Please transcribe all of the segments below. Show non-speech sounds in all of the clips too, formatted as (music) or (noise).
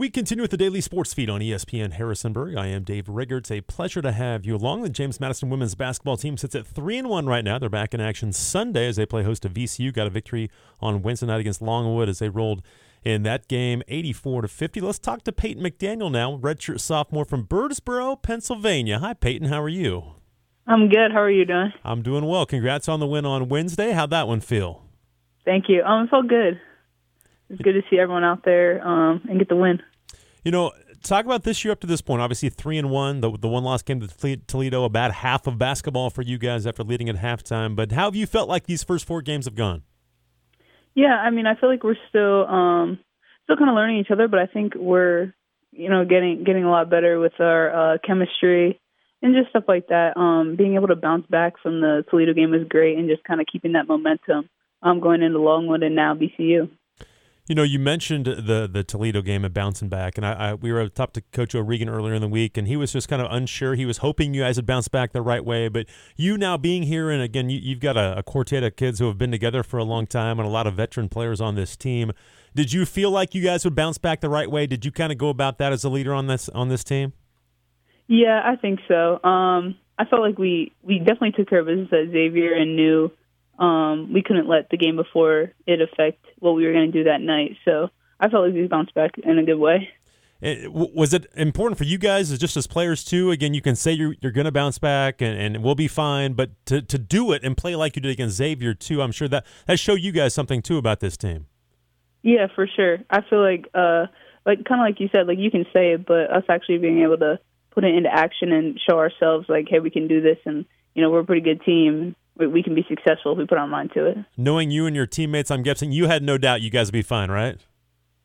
We continue with the daily sports feed on ESPN Harrisonburg. I am Dave Rigger. It's a pleasure to have you along. The James Madison women's basketball team sits at three and one right now. They're back in action Sunday as they play host to VCU. Got a victory on Wednesday night against Longwood as they rolled in that game, 84 to 50. Let's talk to Peyton McDaniel now, redshirt sophomore from Birdsboro, Pennsylvania. Hi, Peyton. How are you? I'm good. How are you doing? I'm doing well. Congrats on the win on Wednesday. How'd that one feel? Thank you. Um, it felt good. It's good to see everyone out there um, and get the win. You know, talk about this year up to this point. Obviously, three and one. The the one loss came to Toledo. About half of basketball for you guys after leading at halftime. But how have you felt like these first four games have gone? Yeah, I mean, I feel like we're still um, still kind of learning each other, but I think we're you know getting getting a lot better with our uh, chemistry and just stuff like that. Um, being able to bounce back from the Toledo game was great, and just kind of keeping that momentum um, going into Longwood and now VCU. You know, you mentioned the the Toledo game and bouncing back, and I, I we were talked to Coach O'Regan earlier in the week, and he was just kind of unsure. He was hoping you guys would bounce back the right way, but you now being here, and again, you, have got a, a quartet of kids who have been together for a long time, and a lot of veteran players on this team. Did you feel like you guys would bounce back the right way? Did you kind of go about that as a leader on this on this team? Yeah, I think so. Um, I felt like we we definitely took care of business at Xavier and knew um, we couldn't let the game before it affect what we were going to do that night. So I felt like we bounced back in a good way. It, was it important for you guys, just as players too? Again, you can say you're you're going to bounce back and, and we'll be fine, but to to do it and play like you did against Xavier too, I'm sure that that showed you guys something too about this team. Yeah, for sure. I feel like uh like kind of like you said, like you can say it, but us actually being able to put it into action and show ourselves like, hey, we can do this, and you know we're a pretty good team we can be successful if we put our mind to it. Knowing you and your teammates, I'm guessing you had no doubt you guys would be fine, right?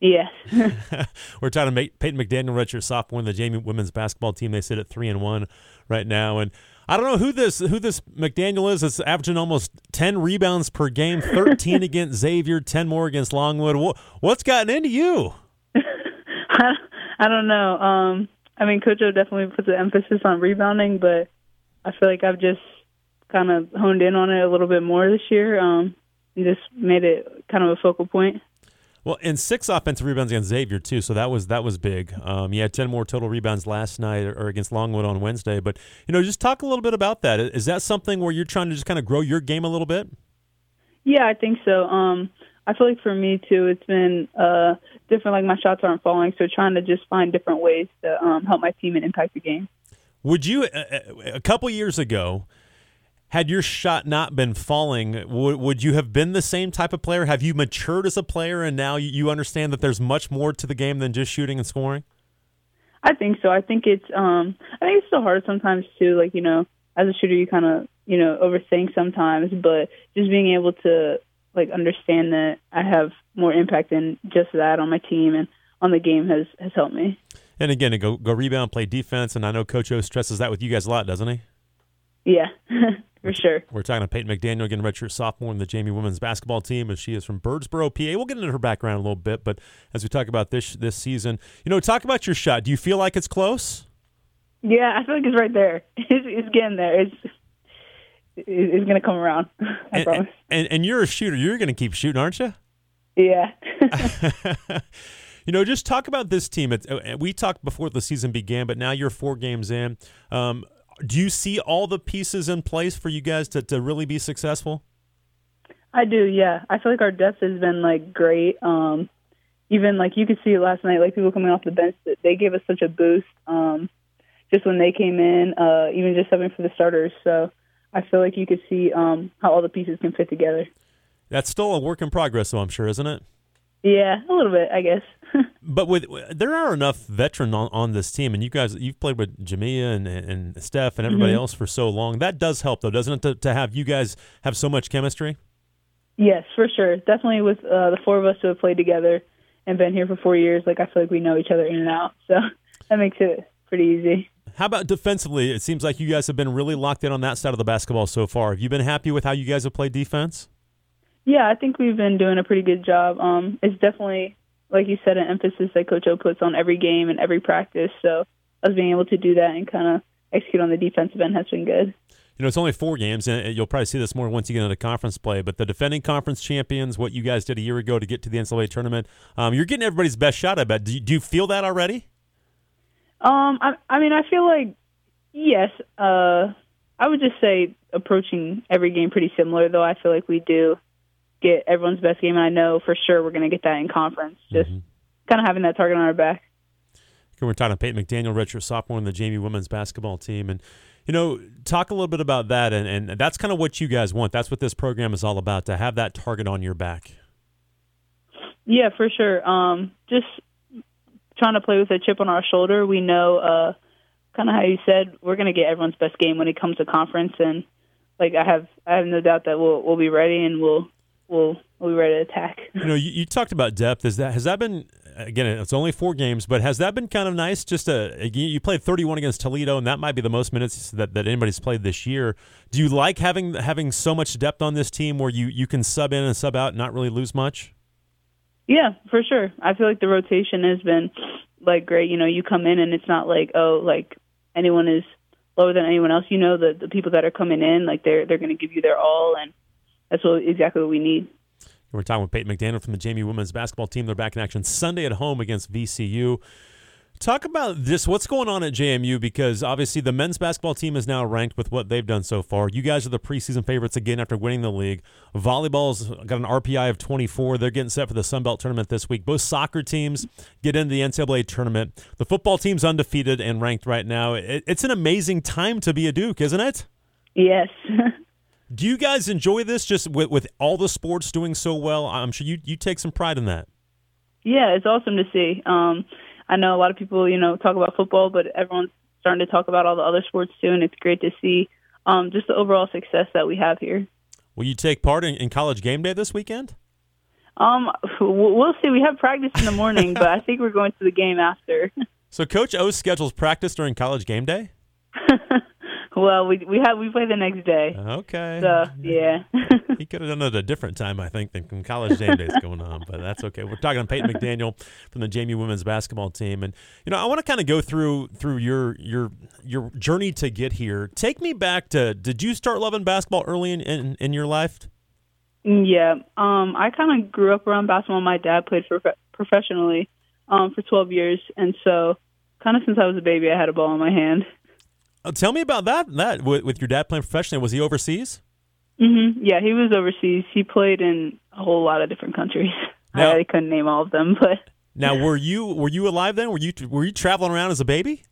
Yes. (laughs) We're talking to make Peyton McDaniel, redshirt sophomore in the JMU women's basketball team. They sit at three and one right now, and I don't know who this who this McDaniel is. It's averaging almost ten rebounds per game, (laughs) thirteen against Xavier, ten more against Longwood. What's gotten into you? (laughs) I don't know. Um, I mean, Coach O definitely puts an emphasis on rebounding, but I feel like I've just kind of honed in on it a little bit more this year um, and just made it kind of a focal point. Well, and six offensive rebounds against Xavier too, so that was that was big. Um, you had ten more total rebounds last night or against Longwood on Wednesday. But you know, just talk a little bit about that. Is that something where you're trying to just kind of grow your game a little bit? Yeah, I think so. Um, I feel like for me too, it's been uh, different. Like my shots aren't falling, so trying to just find different ways to um, help my team and impact the game. Would you a couple years ago? Had your shot not been falling, w- would you have been the same type of player? Have you matured as a player and now you understand that there's much more to the game than just shooting and scoring? I think so. I think it's um I think it's still hard sometimes too. Like, you know, as a shooter you kinda, you know, overthink sometimes, but just being able to like understand that I have more impact than just that on my team and on the game has has helped me. And again, go go rebound, play defense, and I know Coach O stresses that with you guys a lot, doesn't he? Yeah. (laughs) for sure. We're talking to Peyton McDaniel, again, redshirt sophomore in the JMU women's basketball team, as she is from Birdsboro, PA. We'll get into her background a little bit, but as we talk about this this season, you know, talk about your shot. Do you feel like it's close? Yeah, I feel like it's right there. (laughs) It's, it's getting there. It's it's going to come around. (laughs) I and, promise. And, and you're a shooter. You're going to keep shooting, aren't you? Yeah. you know, just talk about this team. It's, uh, we talked before the season began, but now you're four games in. Um, do you see all the pieces in place for you guys to, to really be successful? I do, yeah. I feel like our depth has been like great. Um, even like you could see it last night, like people coming off the bench, that they gave us such a boost. Um, just when they came in, uh, even just having for the starters. So I feel like you could see um, how all the pieces can fit together. That's still a work in progress, though. I'm sure, isn't it? Yeah, a little bit, I guess. (laughs) but with there are enough veteran on, on this team, and you guys you've played with Jamia and, and Steph and everybody mm-hmm. else for so long. That does help, though, doesn't it, to, to have you guys have so much chemistry? Yes, for sure. Definitely with uh, the four of us who have played together and been here for four years, like I feel like we know each other in and out. So (laughs) that makes it pretty easy. How about defensively? It seems like you guys have been really locked in on that side of the basketball so far. Have you been happy with how you guys have played defense? Yeah, I think we've been doing a pretty good job. Um, it's definitely, like you said, an emphasis that Coach O puts on every game and every practice. So us being able to do that and kind of execute on the defensive end has been good. you know, it's only four games, and you'll probably see this more once you get into conference play. But the defending conference champions, what you guys did a year ago to get to the NCAA tournament, um, you're getting everybody's best shot. I bet. Do you, do you feel that already? Um, I, I mean, I feel like yes. Uh, I would just say approaching every game pretty similar, though. I feel like we do get everyone's best game, and I know for sure we're going to get that in conference. Just mm-hmm. kind of having that target on our back. We're talking to Peyton McDaniel, redshirt sophomore on the JMU women's basketball team, and you know, talk a little bit about that, and, and that's kind of what you guys want. That's what this program is all about to have that target on your back. Yeah, for sure. Um, just trying to play with a chip on our shoulder. We know, uh, kind of how you said, we're going to get everyone's best game when it comes to conference, and like I have, I have no doubt that we'll we'll be ready and we'll we'll we'll be ready to attack. You know, you, you talked about depth. Is that has that been again, it's only four games, but has that been kind of nice? Just uh, a you played 31 against Toledo, and that might be the most minutes that, that anybody's played this year. Do you like having having so much depth on this team where you you can sub in and sub out, and not really lose much? Yeah, for sure. I feel like the rotation has been like great. You know, you come in and it's not like oh like anyone is lower than anyone else. You know the the people that are coming in like they're they're going to give you their all, and that's what exactly what we need. We're talking with Peyton McDaniel from the JMU women's basketball team. They're back in action Sunday at home against VCU. Talk about this. What's going on at JMU? Because obviously the men's basketball team is now ranked with what they've done so far. You guys are the preseason favorites again after winning the league. Volleyball's got an RPI of 24. They're getting set for the Sun Belt tournament this week. Both soccer teams get into the NCAA tournament. The football team's undefeated and ranked right now. It's an amazing time to be a Duke, isn't it? Yes. (laughs) Do you guys enjoy this just with, with all the sports doing so well? I'm sure you, you take some pride in that. Yeah, it's awesome to see. Um, I know a lot of people, you know, talk about football, but everyone's starting to talk about all the other sports too, and it's great to see um, just the overall success that we have here. Will you take part in, in college game day this weekend? Um, we'll see. We have practice in the morning, but I think we're going to the game after. (laughs) So Coach O schedules practice during college game day. (laughs) Well, we we have we play the next day. Okay. So yeah. he could have done it at a different time, I think, than college game days going on, but that's okay. We're talking to Peyton McDaniel from the JMU women's basketball team, and you know I want to kind of go through through your your your journey to get here. Take me back to did you start loving basketball early in in, in your life? Yeah, um, I kind of grew up around basketball. My dad played for professionally um, for 12 years, and so kind of since I was a baby, I had a ball in my hand. Oh, tell me about that. That with, with, your dad playing professionally, was he overseas? Mm-hmm. Yeah, he was overseas. He played in a whole lot of different countries. (laughs) Now, I, I couldn't name all of them, (laughs) but now were you were you alive then? Were you were you traveling around as a baby?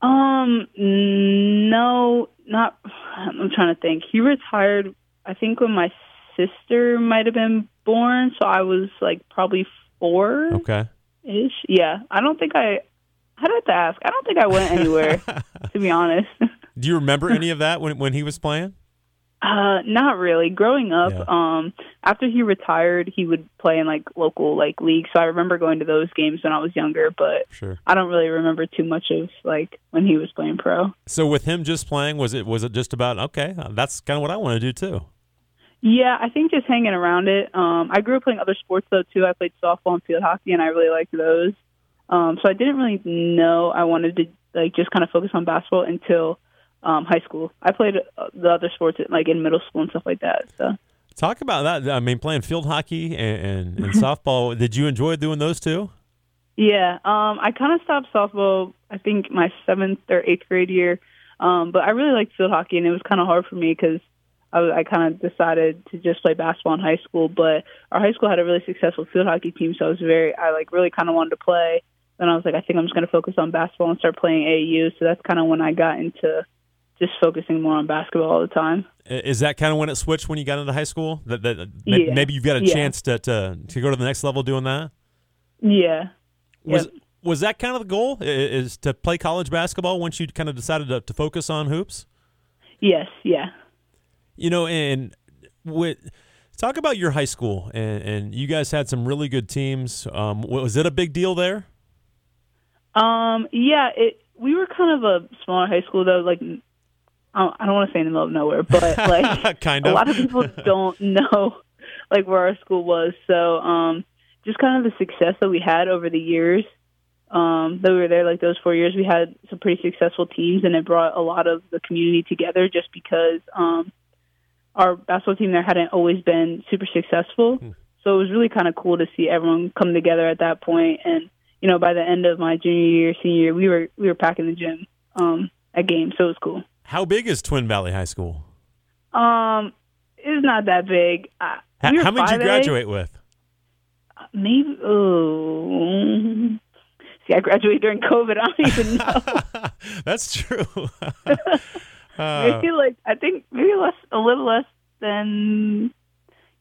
Um, no, not. I'm trying to think. He retired. I think when my sister might have been born, so I was like probably four. Okay. Ish. Yeah, I don't think I. I'd have to ask. I don't think I went anywhere, (laughs) to be honest. Do you remember any of that when when he was playing? Uh, not really. Growing up, yeah. um, after he retired, he would play in like local like leagues. So I remember going to those games when I was younger, but sure. I don't really remember too much of like when he was playing pro. So with him just playing, was it was it just about okay? That's kind of what I want to do too. Yeah, I think just hanging around it. Um, I grew up playing other sports though too. I played softball and field hockey, and I really liked those. Um, so I didn't really know I wanted to like just kind of focus on basketball until um, high school. I played uh, the other sports like in middle school and stuff like that. So talk about that. I mean, playing field hockey and, and, and (laughs) softball. Did you enjoy doing those too? Yeah, um, I kind of stopped softball. I think my seventh or eighth grade year, um, but I really liked field hockey, and it was kind of hard for me because I, I kind of decided to just play basketball in high school. But our high school had a really successful field hockey team, so I was very, I like really kind of wanted to play then I was like, I think I'm just going to focus on basketball and start playing AAU. So that's kind of when I got into just focusing more on basketball all the time. Is that kind of when it switched when you got into high school? That, that yeah. maybe you've got a yeah. chance to, to to go to the next level doing that. Yeah. Was yep. was that kind of the goal? Is to play college basketball once you kind of decided to, to focus on hoops? Yes. Yeah. You know, and with talk about your high school, and, and you guys had some really good teams. Um, was it a big deal there? Um, yeah, it. We were kind of a smaller high school though. Like, I don't want to say in the middle of nowhere, but (laughs) like, kind of. a lot of people (laughs) don't know like where our school was. So, um, just kind of the success that we had over the years. um, that we were there. Like those four years, we had some pretty successful teams, and it brought a lot of the community together. Just because um, our basketball team there hadn't always been super successful, hmm. so it was really kind of cool to see everyone come together at that. And you know, by the end of my junior year, senior year, we were we were packing the gym um, at games, so it was cool. How big is Twin Valley High School? Um, it's not that big. Uh, how, we how many did you graduate with? Maybe. Oh, see, I graduated during COVID. I don't even know. (laughs) That's true. (laughs) uh, maybe like I think maybe less, a little less than.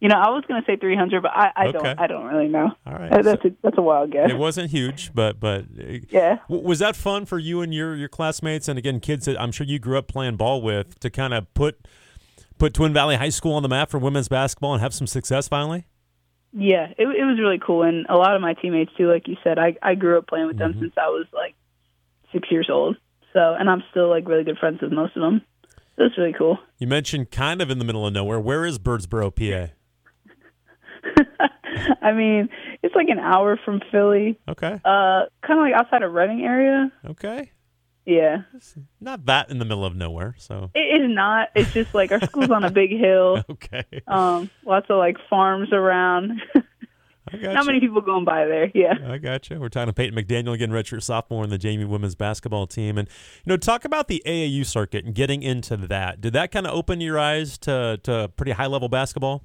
You know, I was going to say 300, but I, I okay. don't. I don't really know. All right, that's so a that's a wild guess. It wasn't huge, but but yeah. Was that fun for you and your your classmates, and again, kids that I'm sure you grew up playing ball with, to kind of put put Twin Valley High School on the map for women's basketball and have some success finally? Yeah, it, it was really cool, and a lot of my teammates too. Like you said, I I grew up playing with them mm-hmm. since I was like six years old. So, and I'm still like really good friends with most of them. It's really cool. You mentioned kind of in the middle of nowhere. Where is Birdsboro, PA? (laughs) I mean, it's like an hour from Philly. Okay. Uh, kind of like outside of Reading area. Okay. Yeah. It's not that in the middle of nowhere, so. It is not. It's just like our school's on a big hill. (laughs) Okay. Um, lots of like farms around. Not many people going by there. Yeah. I got you. We're talking to Peyton McDaniel again, redshirt sophomore in the JMU women's basketball team, and you know, talk about the AAU circuit and getting into that. Did that kind of open your eyes to to pretty high level basketball?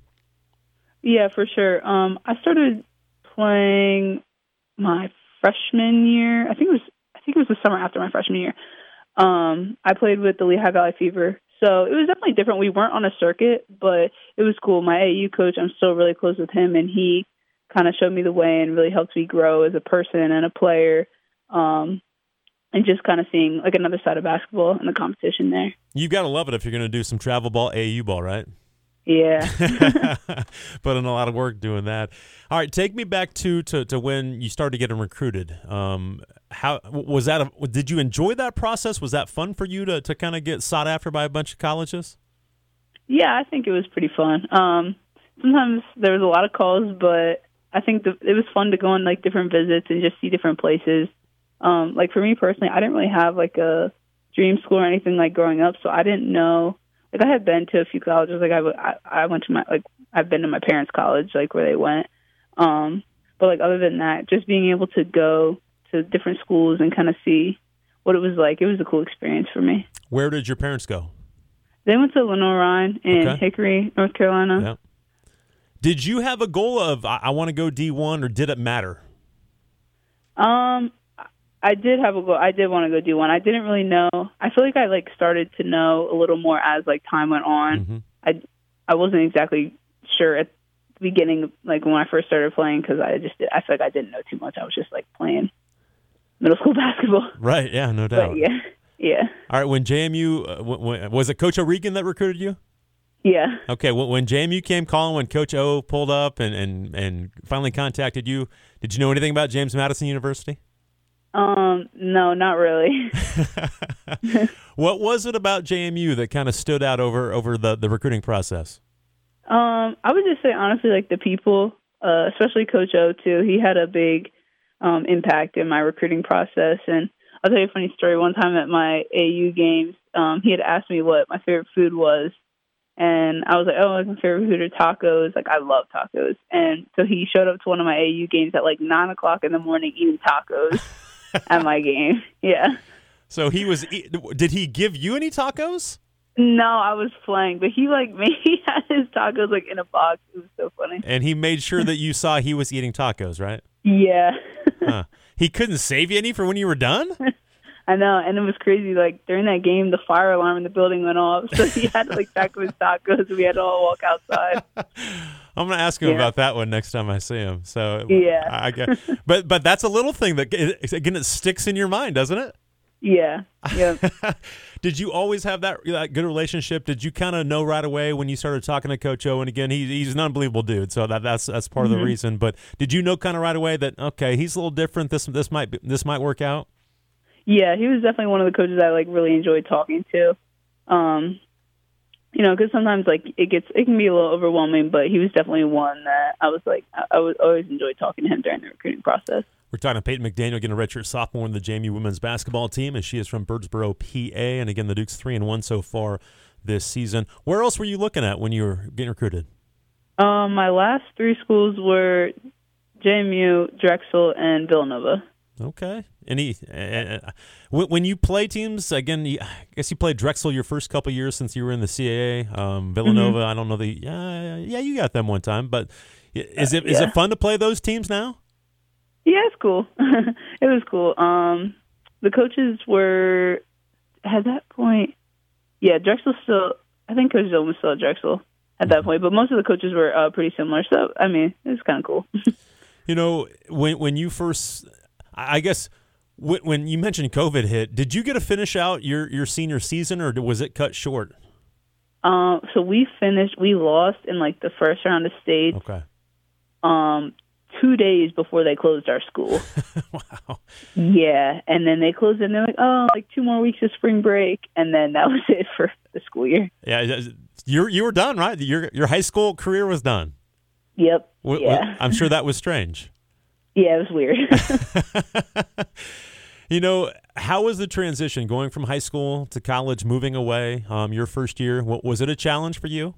Yeah, for sure. Um, I started playing my freshman year. I think it was I think it was the summer after my freshman year. Um, I played with the Lehigh Valley Fever. So it was definitely different. We weren't on a circuit, but it was cool. My AAU coach, I'm still really close with him, and he kind of showed me the way and really helped me grow as a person and a player. Um, and just kind of seeing like another side of basketball and the competition there. You've got to love it if you're going to do some travel ball, AAU ball, right? Yeah. (laughs) Put in a lot of work doing that. All right, take me back to to, to when you started getting recruited. Um, how was that? A, did you enjoy that process? Was that fun for you to to kind of get sought after by a bunch of colleges? Yeah, I think it was pretty fun. Um, sometimes there was a lot of calls, but I think the, it was fun to go on like different visits and just see different places. Um, like for me personally, I didn't really have like a dream school or anything like growing up, so I didn't know like I had been to a few colleges. Like I, I, went to my like I've been to my parents' college, like where they went. Um, but like other than that, just being able to go to different schools and kind of see what it was like, it was a cool experience for me. Where did your parents go? They went to Lenoir-Rhyne in okay. Hickory, North Carolina. Yeah. Did you have a goal of I, I want to go D one, or did it matter? Um, I did have a goal. I did want to go do one. I didn't really know. I feel like I like started to know a little more as like time went on. Mm-hmm. I I wasn't exactly sure at the beginning, like when I first started playing, because I just I feel like I didn't know too much. I was just like playing middle school (laughs) basketball. Right. Yeah. No doubt. But, yeah. Yeah. All right. When JMU uh, when, was it Coach O'Regan that recruited you? Yeah. Okay. When, when JMU came calling, when Coach O pulled up and, and, and finally contacted you, did you know anything about James Madison University? Um, no, not really. (laughs) what was it about JMU that kind of stood out over over the the recruiting process? Um, I would just say honestly, like the people, uh, especially Coach O too. He had a big um, impact in my recruiting process, and I'll tell you a funny story. One time at my AAU games, um, he had asked me what my favorite food was, and I was like, "Oh, my favorite food are tacos. Like I love tacos." And so he showed up to one of my AAU games at like nine o'clock in the morning eating tacos. (laughs) (laughs) at my game. Yeah. So he was. Did he give you any tacos? No, I was playing, but he like (laughs) made he had his tacos like in a box. It was so funny. And he made sure that you saw he was eating tacos, right? Yeah. (laughs) huh. He couldn't save you any for when you were done. I know, and it was crazy. Like during that game, the fire alarm in the building went off, so he had to like pack up his tacos. We had to all walk outside. I'm gonna ask him yeah. about that one next time I see him. So yeah, I, get, (laughs) but but that's a little thing that again it sticks in your mind, doesn't it? Yeah. Yeah. (laughs) Did you always have that that good relationship? Did you kind of know right away when you started talking to Coach O? And again, he, he's an unbelievable dude, so that, that's that's part mm-hmm. of the mm-hmm. reason. But did you know kind of right away that okay, he's a little different. This this might be, this might work out. Yeah, he was definitely one of the coaches I like really enjoyed talking to. Um, you know, because sometimes like it gets it can be a little overwhelming, but he was definitely one that I was like I, I was always enjoyed talking to him during the recruiting process. We're talking to Peyton McDaniel, getting a redshirt sophomore in the JMU women's basketball team, and she is from Birdsboro, PA. And again, the Duke's three and one so far this season. Where else were you looking at when you were getting recruited? Um, my last three schools were JMU, Drexel, and Villanova. Okay. Any uh, when you play teams again? I guess you played Drexel your first couple years since you were in the CAA. Um, Villanova, mm-hmm. I don't know the. Yeah, yeah, you got them one time, but is it uh, yeah. is it fun to play those teams now? Yeah, it's cool. (laughs) it was cool. Um, the coaches were at that point. Yeah, Drexel still. I think Coach Zillman was still at Drexel at that mm-hmm. point, but most of the coaches were uh, pretty similar. So I mean, it was kind of cool. (laughs) you know, when when you first, I guess when you mentioned COVID hit, did you get to finish out your your senior season, or was it cut short? Um, so we finished. We lost in like the first round of state. Okay. Um, two days before they closed our school. (laughs) wow. Yeah, and then they closed and they're like, oh, like two more weeks of spring break, and then that was it for the school year. Yeah, you you were done, right? Your your high school career was done. Yep. W- yeah. I'm sure (laughs) that was strange. Yeah, it was weird. (laughs) (laughs) you know, how was the transition going from high school to college, moving away? Um, your first year, what, was it a challenge for you?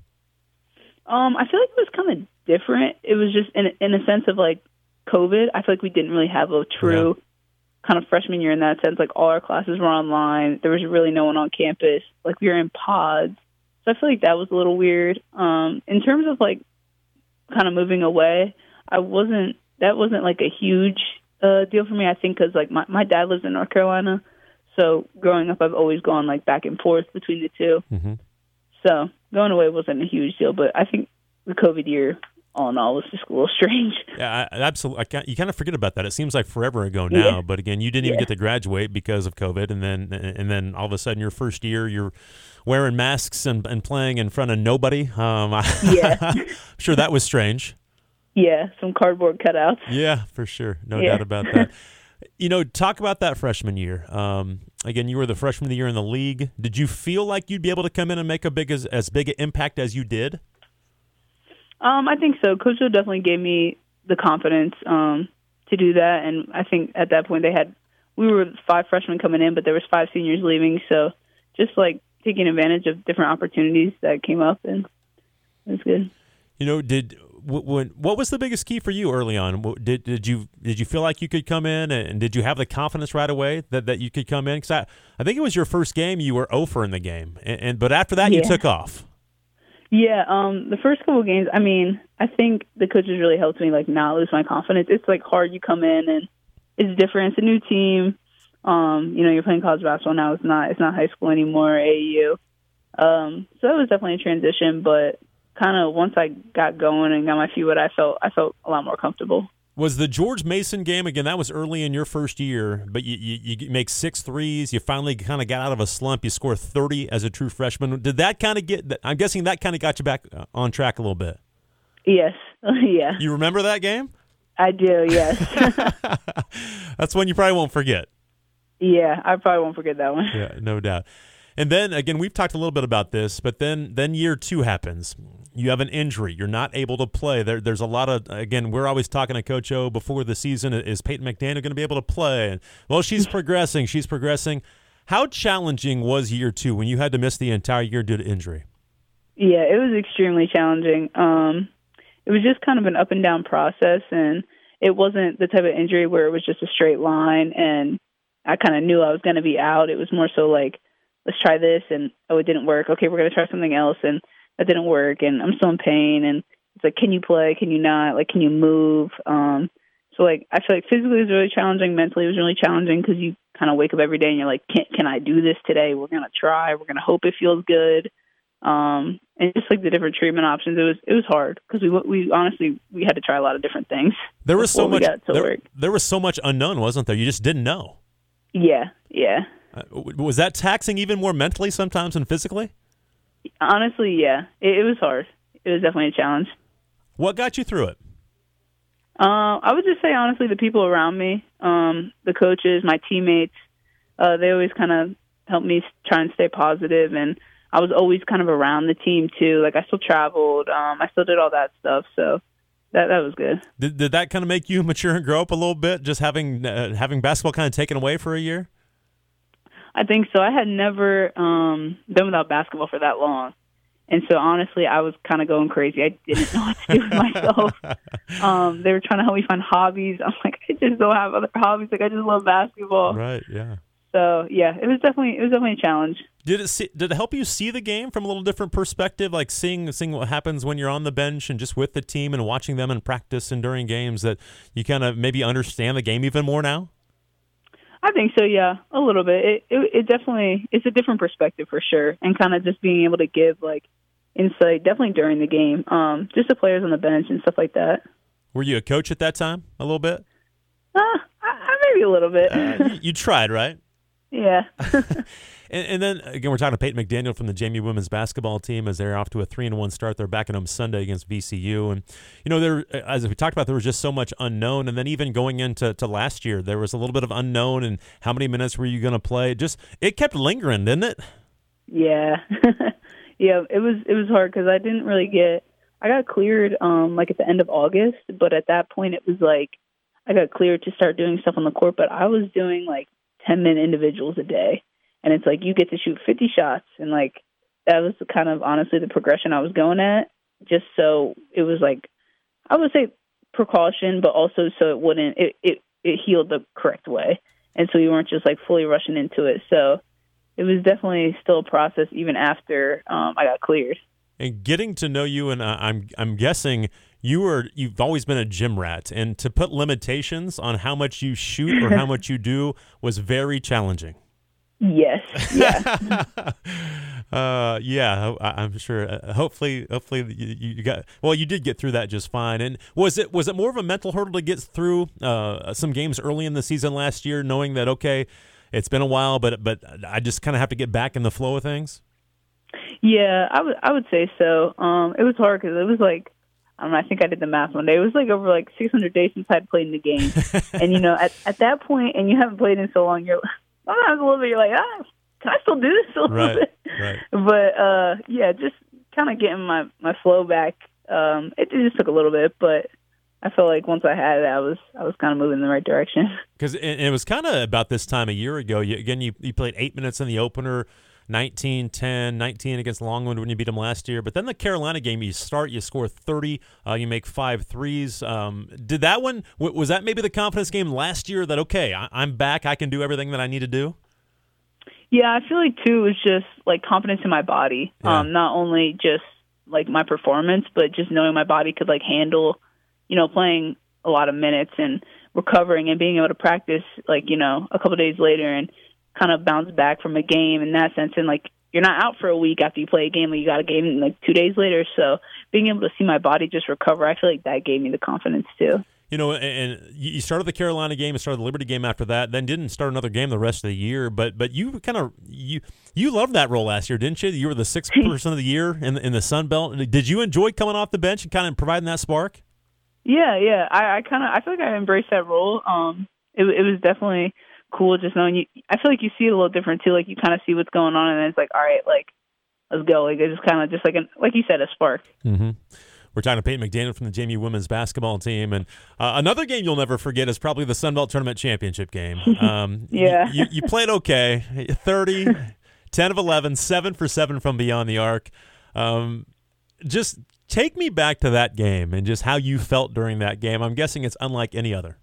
Um, I feel like it was kind of different. It was just in in a sense of like COVID. I feel like we didn't really have a true yeah. kind of freshman year in that sense. Like all our classes were online. There was really no one on campus. Like we were in pods. So I feel like that was a little weird. Um, in terms of like kind of moving away, I wasn't. That wasn't like a huge uh, deal for me. I think because like my my dad lives in North Carolina, so growing up I've always gone like back and forth between the 2 mm-hmm. So going away wasn't a huge deal, but I think the COVID year all in all was just a little (laughs) strange. Yeah, I, absolutely. I you kind of forget about that. It seems like forever ago now, yeah. but again, you didn't even yeah. get to graduate because of COVID, and then and then all of a sudden, your first year, you're wearing masks and, and playing in front of nobody. Um, (laughs) yeah, I'm sure that was strange. Yeah, some cardboard cutouts. Yeah, for sure, no yeah. doubt about that. (laughs) you know, talk about that freshman year. Um, again, you were the freshman of the year in the league. Did you feel like you'd be able to come in and make a big as, as big an impact as you did? Um, I think so. Coach definitely gave me the confidence um, to do that, and I think at that point they had we were five freshmen coming in, but there was five seniors leaving. So just like taking advantage of different opportunities that came up, and it was good. You know, did when what was the biggest key for you early on? Did did you did you feel like you could come in, and did you have the confidence right away that, that you could come in? Because I, I think it was your first game you were over in the game, and, and but after that yeah. you took off. Yeah, um, the first couple of games, I mean, I think the coaches really helped me like not lose my confidence. It's like hard. You come in and it's different. It's a new team. Um, you know, you're playing college basketball now. It's not. It's not high school anymore. AAU. Um, so that was definitely a transition, but kind of once I got going and got my feet wet, I felt I felt a lot more comfortable. Was the George Mason game again? That was early in your first year, but you, you, you make six threes. You finally kind of got out of a slump. You score thirty as a true freshman. Did that kind of get? I'm guessing that kind of got you back uh, on track a little bit. Yes. (laughs) yeah. You remember that game? I do. Yes. (laughs) (laughs) That's one you probably won't forget. Yeah, I probably won't forget that one. Yeah, no doubt. And then again, we've talked a little bit about this, but then then year two happens. You have an injury. You're not able to play. There, there's a lot of again. We're always talking to Coach O before the season. Is Peyton McDaniel going to be able to play? Well, she's progressing. She's progressing. How challenging was year two when you had to miss the entire year due to injury? Yeah, it was extremely challenging. Um, it was just kind of an up and down process, and it wasn't the type of injury where it was just a straight line. And I kind of knew I was going to be out. It was more so like let's try this and oh it didn't work okay we're going to try something else and that didn't work and i'm still in pain and it's like can you play? Can you not? Like can you move? Um so like i feel like physically it was really challenging mentally it was really challenging because you kind of wake up every day and you're like can can i do this today? We're going to try. We're going to hope it feels good. Um and just like the different treatment options it was it was hard because we we honestly we had to try a lot of different things there was so much there, there was so much unknown wasn't there? You just didn't know. Yeah yeah. Uh, was that taxing even more mentally sometimes than physically? Honestly, yeah. It, it, was hard. It was definitely a challenge. What got you through it? Uh, I would just say honestly, the people around me, um, the coaches, my teammates, uh, they always kind of helped me try and stay positive, and I was always kind of around the team too. Like I still traveled, um, I still did all that stuff. So that that was good. Did, did that kind of make you mature and grow up a little bit, just having uh, having basketball kind of taken away for a year? I think so. I had never um, been without basketball for that long, and so honestly, I was kind of going crazy. I didn't know what to do with myself. (laughs) um, they were trying to help me find hobbies. I'm like, I just don't have other hobbies. Like I just love basketball. Right. Yeah. So yeah, it was definitely it was definitely a challenge. Did it see, did it help you see the game from a little different perspective, like seeing seeing what happens when you're on the bench and just with the team and watching them in practice and during games that you kind of maybe understand the game even more now? I think so. Yeah, a little bit. It it, it definitely it's a different perspective for sure, and kind of just being able to give like insight definitely during the game, um, just the players on the bench and stuff like that. Were you a coach at that time? A little bit. Uh, I, maybe a little bit. uh, you, you tried, right? (laughs) Yeah. (laughs) and, and, then again, we're talking to Peyton McDaniel from the JMU women's basketball team as they're off to a three and one start. They're back at home Sunday against VCU, and you know, there as we talked about, there was just so much unknown. And then even going into to last year, there was a little bit of unknown. And how many minutes were you going to play? Just it kept lingering, didn't it? Yeah, (laughs) yeah. It was it was hard because I didn't really get. I got cleared um like at the end of August, but at that point it was like I got cleared to start doing stuff on the court, but I was doing like 10 minute individuals a day. And it's like you get to shoot 50 shots. And like that was kind of honestly the progression I was going at. Just so it was like, I would say precaution, but also so it wouldn't, it, it, it healed the correct way. And so we weren't just like fully rushing into it. So it was definitely still a process even after um, I got cleared. And getting to know you, and uh, I'm I'm guessing you were you've always been a gym rat, and to put limitations on how much you shoot or how (laughs) much you do was very challenging. Yes. Yeah. (laughs) uh, yeah. I, am sure. Uh, hopefully, hopefully you, you, got. Well, you did get through that just fine. And was it was it more of a mental hurdle to get through uh, some games early in the season last year, knowing that okay, it's been a while, but but I just kind of have to get back in the flow of things. Yeah, I would I would say so. Um, it was hard because it was like I don't know. I think I did the math one day. It was like over like 600 days since I'd played in the game, (laughs) and you know, at at that point, and you haven't played in so long, you're sometimes a little bit. You're like, ah, can I still do this a little right, bit? Right. (laughs) But uh, yeah, just kind of getting my my flow back. Um, it, it just took a little bit, but I felt like once I had it, I was I was kind of moving in the right direction. (laughs) Because it, it, was kind of about this time a year ago. You, again, you you played eight minutes in the opener. 19 10 19 against longwood when you beat them last year. But then the carolina game you start you score 30 uh, you make five threes. Um, did that one w- was that maybe the confidence game last year that okay I- i'm back i can do everything that i need to do? Yeah i feel like too it was just like confidence in my body. Yeah. um, not only just like my performance but just knowing my body could like handle you know playing a lot of minutes and recovering and being able to practice like you know a couple days later and kind of bounce back from a game in that sense. And like you're not out for a week after you play a game, but you got a game like two days later. So being able to see my body just recover, I feel like that gave me the confidence too. You know, and you started the Carolina game, and started the Liberty game after that. Then didn't start another game the rest of the year. But but you kind of you you loved that role last year, didn't you? You were the sixth (laughs) person of the year in the, in the Sun Belt. Did you enjoy coming off the bench and kind of providing that spark? Yeah, yeah. I, I kind of I feel like I embraced that role. Um, it it was definitely cool just knowing you. I feel like you see it a little different too. Like you kind of see what's going on, and then it's like, all right, like let's go. Like it's just kind of just like an like you said, a spark. Mm-hmm. We're talking to Peyton McDaniel from the JMU women's basketball team, and uh, another game you'll never forget is probably the Sun Belt Tournament championship game. (laughs) Um, yeah, you, you, you, played okay, (laughs) 30, 10 of 11, seven for seven from beyond the arc. Um, just take me back to that game and just how you felt during that game. I'm guessing it's unlike any other.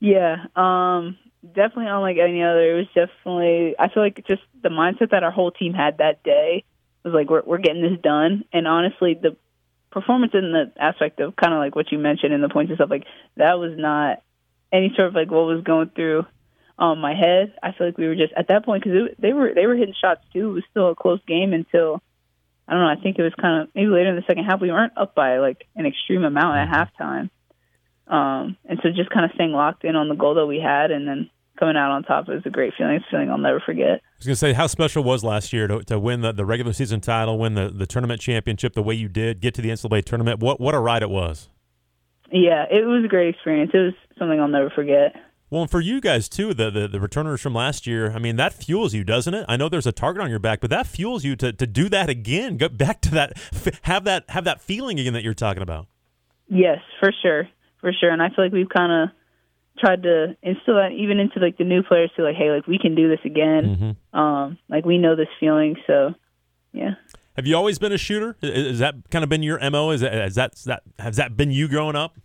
Yeah, um, definitely unlike any other. It was definitely I feel like just the mindset that our whole team had that day was like we're we're getting this done. And honestly, the performance in the aspect of kind of like what you mentioned in the points and stuff like that was not any sort of like what was going through um my head. I feel like we were just at that point because they were they were hitting shots too. It was still a close game until I don't know. I think it was kind of maybe later in the second half we weren't up by like an extreme amount at halftime. Um, and so just kind of staying locked in on the goal that we had, and then coming out on top is a great feeling. It's a feeling I'll never forget. I was going to say, how special was last year to, to win the, the regular season title, win the, the tournament championship the way you did, get to the NCAA tournament? What what a ride it was! Yeah, it was a great experience. It was something I'll never forget. Well, and for you guys too, the, the, the returners from last year, I mean, that fuels you, doesn't it? I know there's a target on your back, but that fuels you to, to do that again. Go back to that, (laughs) have that have that feeling again that you're talking about. Yes, for sure, for sure. And I feel like we've kind of tried to instill that even into like the new players to like, hey, like we can do this again. Mm-hmm. Um, like we know this feeling, so yeah. Have you always been a shooter? Has that kind of been your mo? Is that has that, that has that been you growing up?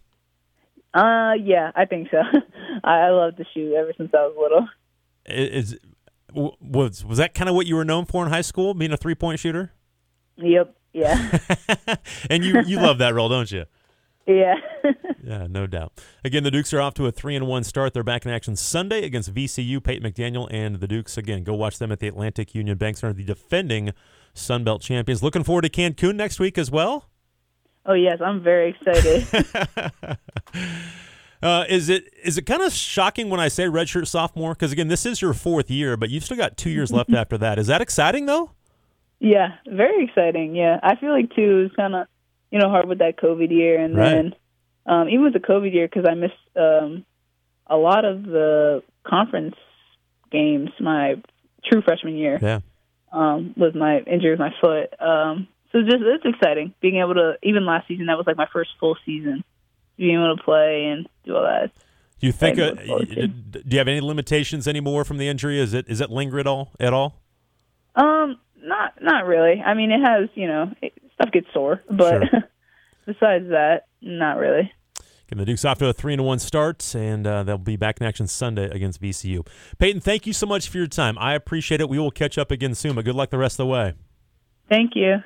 Uh, yeah, I think so. (laughs) I, I love to shoot ever since I was little. Is was was that kind of what you were known for in high school, being a three point shooter? Yep. Yeah. (laughs) and you you love that role, don't you? Yeah. (laughs) yeah, no doubt. Again, the Dukes are off to a three and one start. They're back in action Sunday against VCU. Peyton McDaniel and the Dukes again. Go watch them at the Atlantic Union Bank Center, the defending Sun Belt champions. Looking forward to Cancun next week as well. Oh yes, I'm very excited. (laughs) uh, is it is it kind of shocking when I say redshirt sophomore? Because again, this is your fourth year, but you've still got two years left (laughs) after that. Is that exciting though? Yeah, very exciting. Yeah, I feel like two is kind of you know hard with that COVID year, and Right. then um, even with the COVID year because I missed um, a lot of the conference games my true freshman year Yeah. um, with my injury with my foot. Um, so just it's exciting being able to even last season that was like my first full season being able to play and do all that. Do you think? Uh, look forward to. do you have any limitations anymore from the injury? Is it is it linger at all at all? Um, not not really. I mean, it has you know it, stuff gets sore, but Sure. (laughs) besides that, not really. Again, the Dukes off to a three and one start, and uh, they'll be back in action Sunday against VCU. Peyton, thank you so much for your time. I appreciate it. We will catch up again soon, but good luck the rest of the way. Thank you.